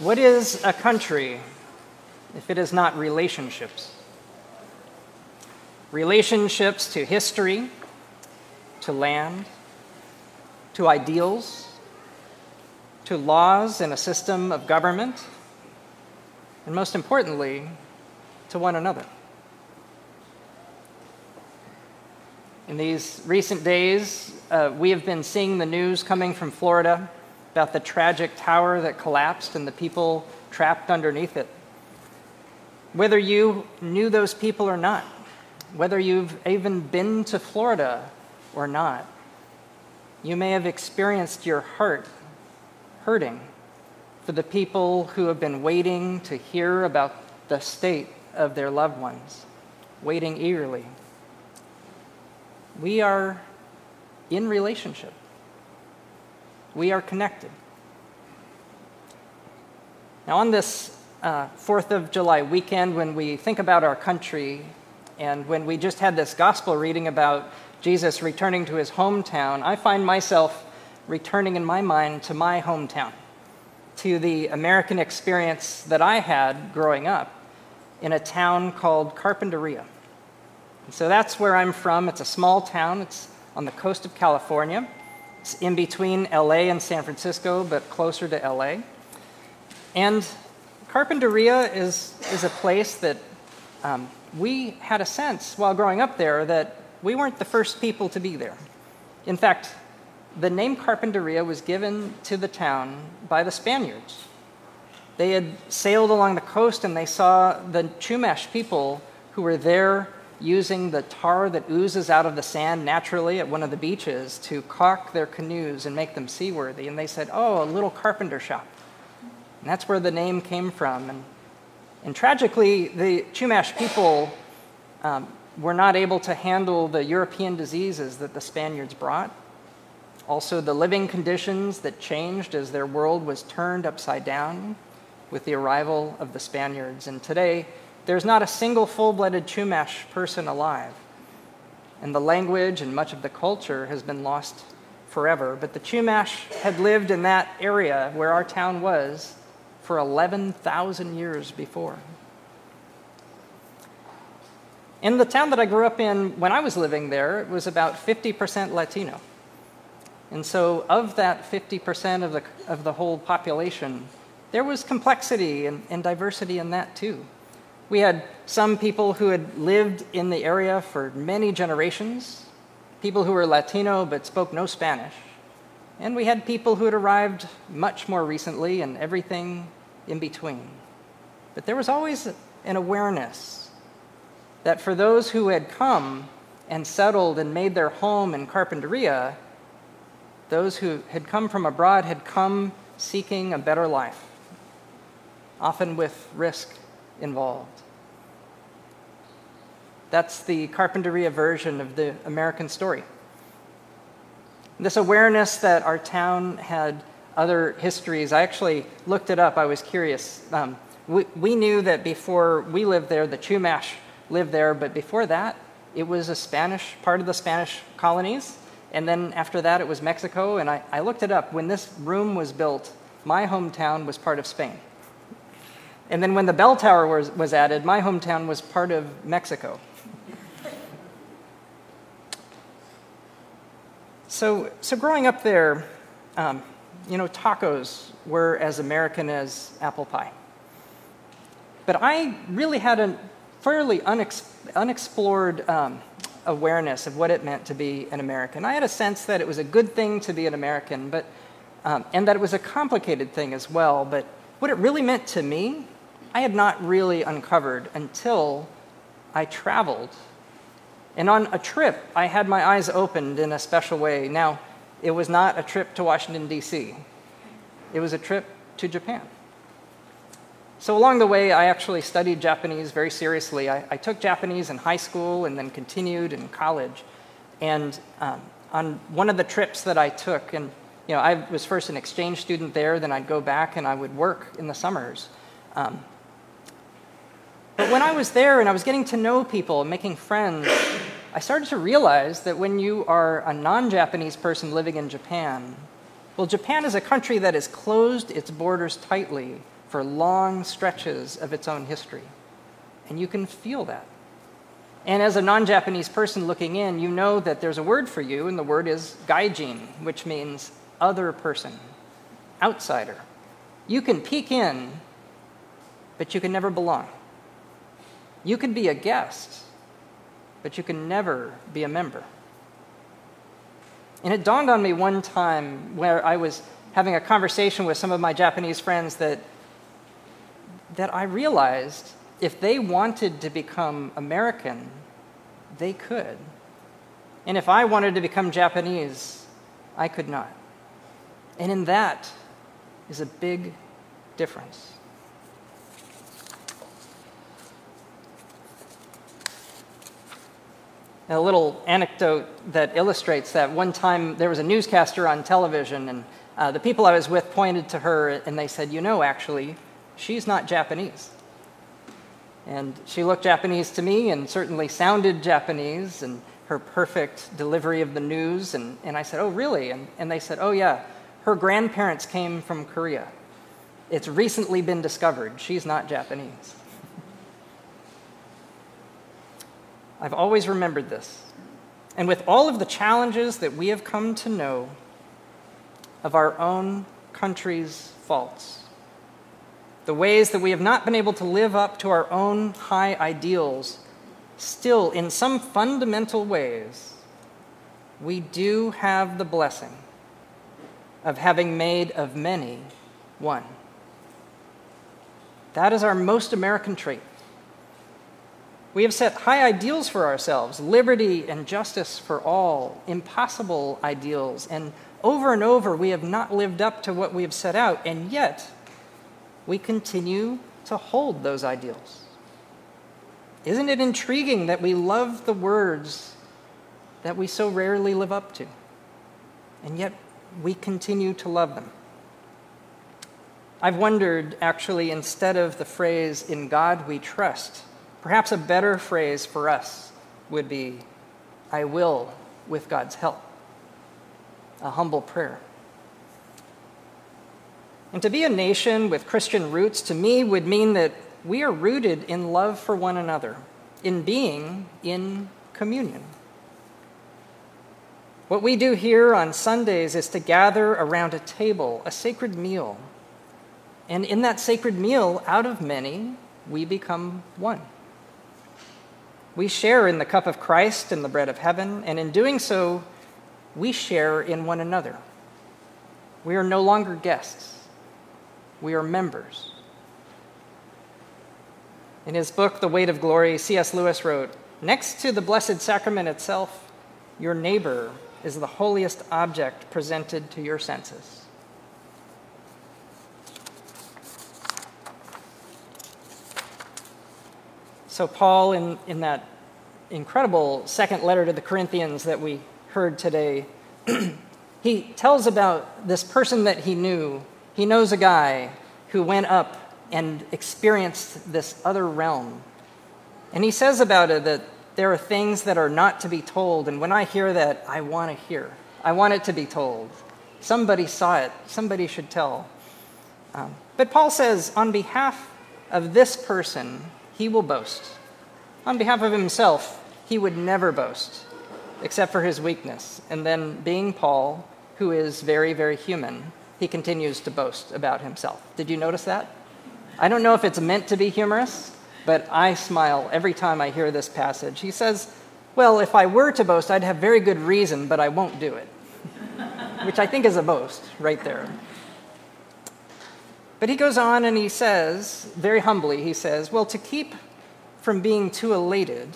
What is a country if it is not relationships? Relationships to history, to land, to ideals, to laws and a system of government, and most importantly, to one another. In these recent days, uh, we have been seeing the news coming from Florida about the tragic tower that collapsed and the people trapped underneath it. Whether you knew those people or not, whether you've even been to Florida or not, you may have experienced your heart hurting for the people who have been waiting to hear about the state of their loved ones, waiting eagerly we are in relationship, we are connected. Now, on this uh, 4th of July weekend, when we think about our country and when we just had this gospel reading about Jesus returning to his hometown, I find myself returning in my mind to my hometown, to the American experience that I had growing up in a town called Carpinteria. And so that's where I'm from. It's a small town, it's on the coast of California. It's in between LA and San Francisco, but closer to LA. And Carpinteria is, is a place that um, we had a sense while growing up there that we weren't the first people to be there. In fact, the name Carpinteria was given to the town by the Spaniards. They had sailed along the coast and they saw the Chumash people who were there using the tar that oozes out of the sand naturally at one of the beaches to caulk their canoes and make them seaworthy. And they said, Oh, a little carpenter shop. And that's where the name came from. And, and tragically, the Chumash people um, were not able to handle the European diseases that the Spaniards brought. Also, the living conditions that changed as their world was turned upside down with the arrival of the Spaniards. And today, there's not a single full blooded Chumash person alive. And the language and much of the culture has been lost forever. But the Chumash had lived in that area where our town was for 11,000 years before. In the town that I grew up in when I was living there, it was about 50% Latino. And so, of that 50% of the, of the whole population, there was complexity and, and diversity in that too. We had some people who had lived in the area for many generations, people who were Latino but spoke no Spanish. And we had people who had arrived much more recently and everything in between. But there was always an awareness that for those who had come and settled and made their home in Carpinteria, those who had come from abroad had come seeking a better life, often with risk involved. That's the Carpinteria version of the American story. This awareness that our town had other histories, I actually looked it up, I was curious. Um, we, we knew that before we lived there, the Chumash lived there, but before that, it was a Spanish, part of the Spanish colonies. And then after that, it was Mexico. And I, I looked it up. When this room was built, my hometown was part of Spain. And then when the bell tower was, was added, my hometown was part of Mexico. So, so growing up there, um, you know, tacos were as American as apple pie. But I really had a fairly unex- unexplored um, awareness of what it meant to be an American. I had a sense that it was a good thing to be an American, but, um, and that it was a complicated thing as well. But what it really meant to me, I had not really uncovered until I traveled and on a trip, I had my eyes opened in a special way. Now, it was not a trip to Washington, D.C., it was a trip to Japan. So, along the way, I actually studied Japanese very seriously. I, I took Japanese in high school and then continued in college. And um, on one of the trips that I took, and you know, I was first an exchange student there, then I'd go back and I would work in the summers. Um, but when I was there and I was getting to know people and making friends, I started to realize that when you are a non Japanese person living in Japan, well, Japan is a country that has closed its borders tightly for long stretches of its own history. And you can feel that. And as a non Japanese person looking in, you know that there's a word for you, and the word is gaijin, which means other person, outsider. You can peek in, but you can never belong. You could be a guest, but you can never be a member. And it dawned on me one time where I was having a conversation with some of my Japanese friends that, that I realized if they wanted to become American, they could. And if I wanted to become Japanese, I could not. And in that is a big difference. A little anecdote that illustrates that. One time there was a newscaster on television, and uh, the people I was with pointed to her and they said, You know, actually, she's not Japanese. And she looked Japanese to me and certainly sounded Japanese, and her perfect delivery of the news. And, and I said, Oh, really? And, and they said, Oh, yeah, her grandparents came from Korea. It's recently been discovered. She's not Japanese. I've always remembered this. And with all of the challenges that we have come to know of our own country's faults, the ways that we have not been able to live up to our own high ideals, still, in some fundamental ways, we do have the blessing of having made of many one. That is our most American trait. We have set high ideals for ourselves liberty and justice for all, impossible ideals, and over and over we have not lived up to what we have set out, and yet we continue to hold those ideals. Isn't it intriguing that we love the words that we so rarely live up to, and yet we continue to love them? I've wondered, actually, instead of the phrase, in God we trust, Perhaps a better phrase for us would be, I will with God's help. A humble prayer. And to be a nation with Christian roots, to me, would mean that we are rooted in love for one another, in being in communion. What we do here on Sundays is to gather around a table, a sacred meal. And in that sacred meal, out of many, we become one. We share in the cup of Christ and the bread of heaven, and in doing so, we share in one another. We are no longer guests, we are members. In his book, The Weight of Glory, C.S. Lewis wrote Next to the Blessed Sacrament itself, your neighbor is the holiest object presented to your senses. So, Paul, in, in that incredible second letter to the Corinthians that we heard today, he tells about this person that he knew. He knows a guy who went up and experienced this other realm. And he says about it that there are things that are not to be told. And when I hear that, I want to hear. I want it to be told. Somebody saw it, somebody should tell. Um, but Paul says, on behalf of this person, he will boast. On behalf of himself, he would never boast, except for his weakness. And then, being Paul, who is very, very human, he continues to boast about himself. Did you notice that? I don't know if it's meant to be humorous, but I smile every time I hear this passage. He says, Well, if I were to boast, I'd have very good reason, but I won't do it. Which I think is a boast right there. But he goes on and he says, very humbly, he says, Well, to keep from being too elated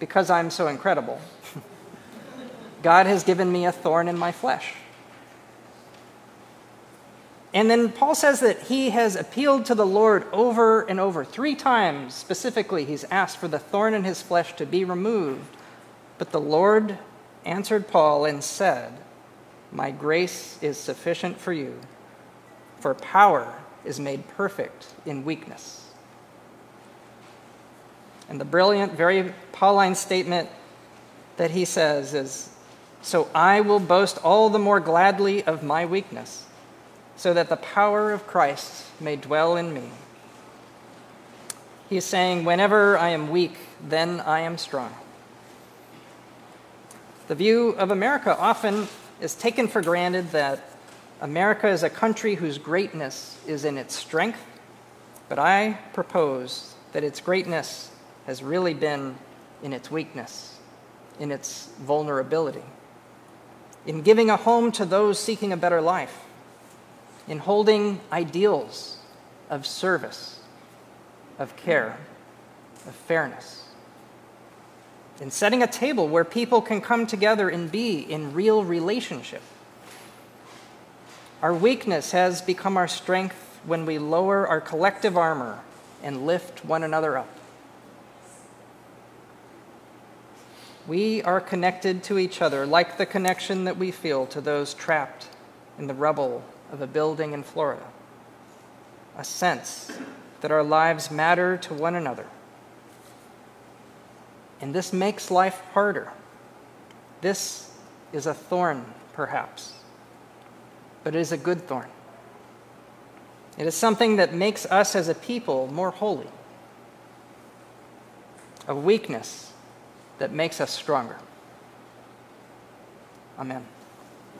because I'm so incredible, God has given me a thorn in my flesh. And then Paul says that he has appealed to the Lord over and over. Three times specifically, he's asked for the thorn in his flesh to be removed. But the Lord answered Paul and said, My grace is sufficient for you for power is made perfect in weakness. And the brilliant, very Pauline statement that he says is So I will boast all the more gladly of my weakness, so that the power of Christ may dwell in me. He is saying, Whenever I am weak, then I am strong. The view of America often is taken for granted that America is a country whose greatness is in its strength, but I propose that its greatness has really been in its weakness, in its vulnerability, in giving a home to those seeking a better life, in holding ideals of service, of care, of fairness in setting a table where people can come together and be in real relationship. Our weakness has become our strength when we lower our collective armor and lift one another up. We are connected to each other like the connection that we feel to those trapped in the rubble of a building in Florida. A sense that our lives matter to one another and this makes life harder. This is a thorn, perhaps, but it is a good thorn. It is something that makes us as a people more holy, a weakness that makes us stronger. Amen.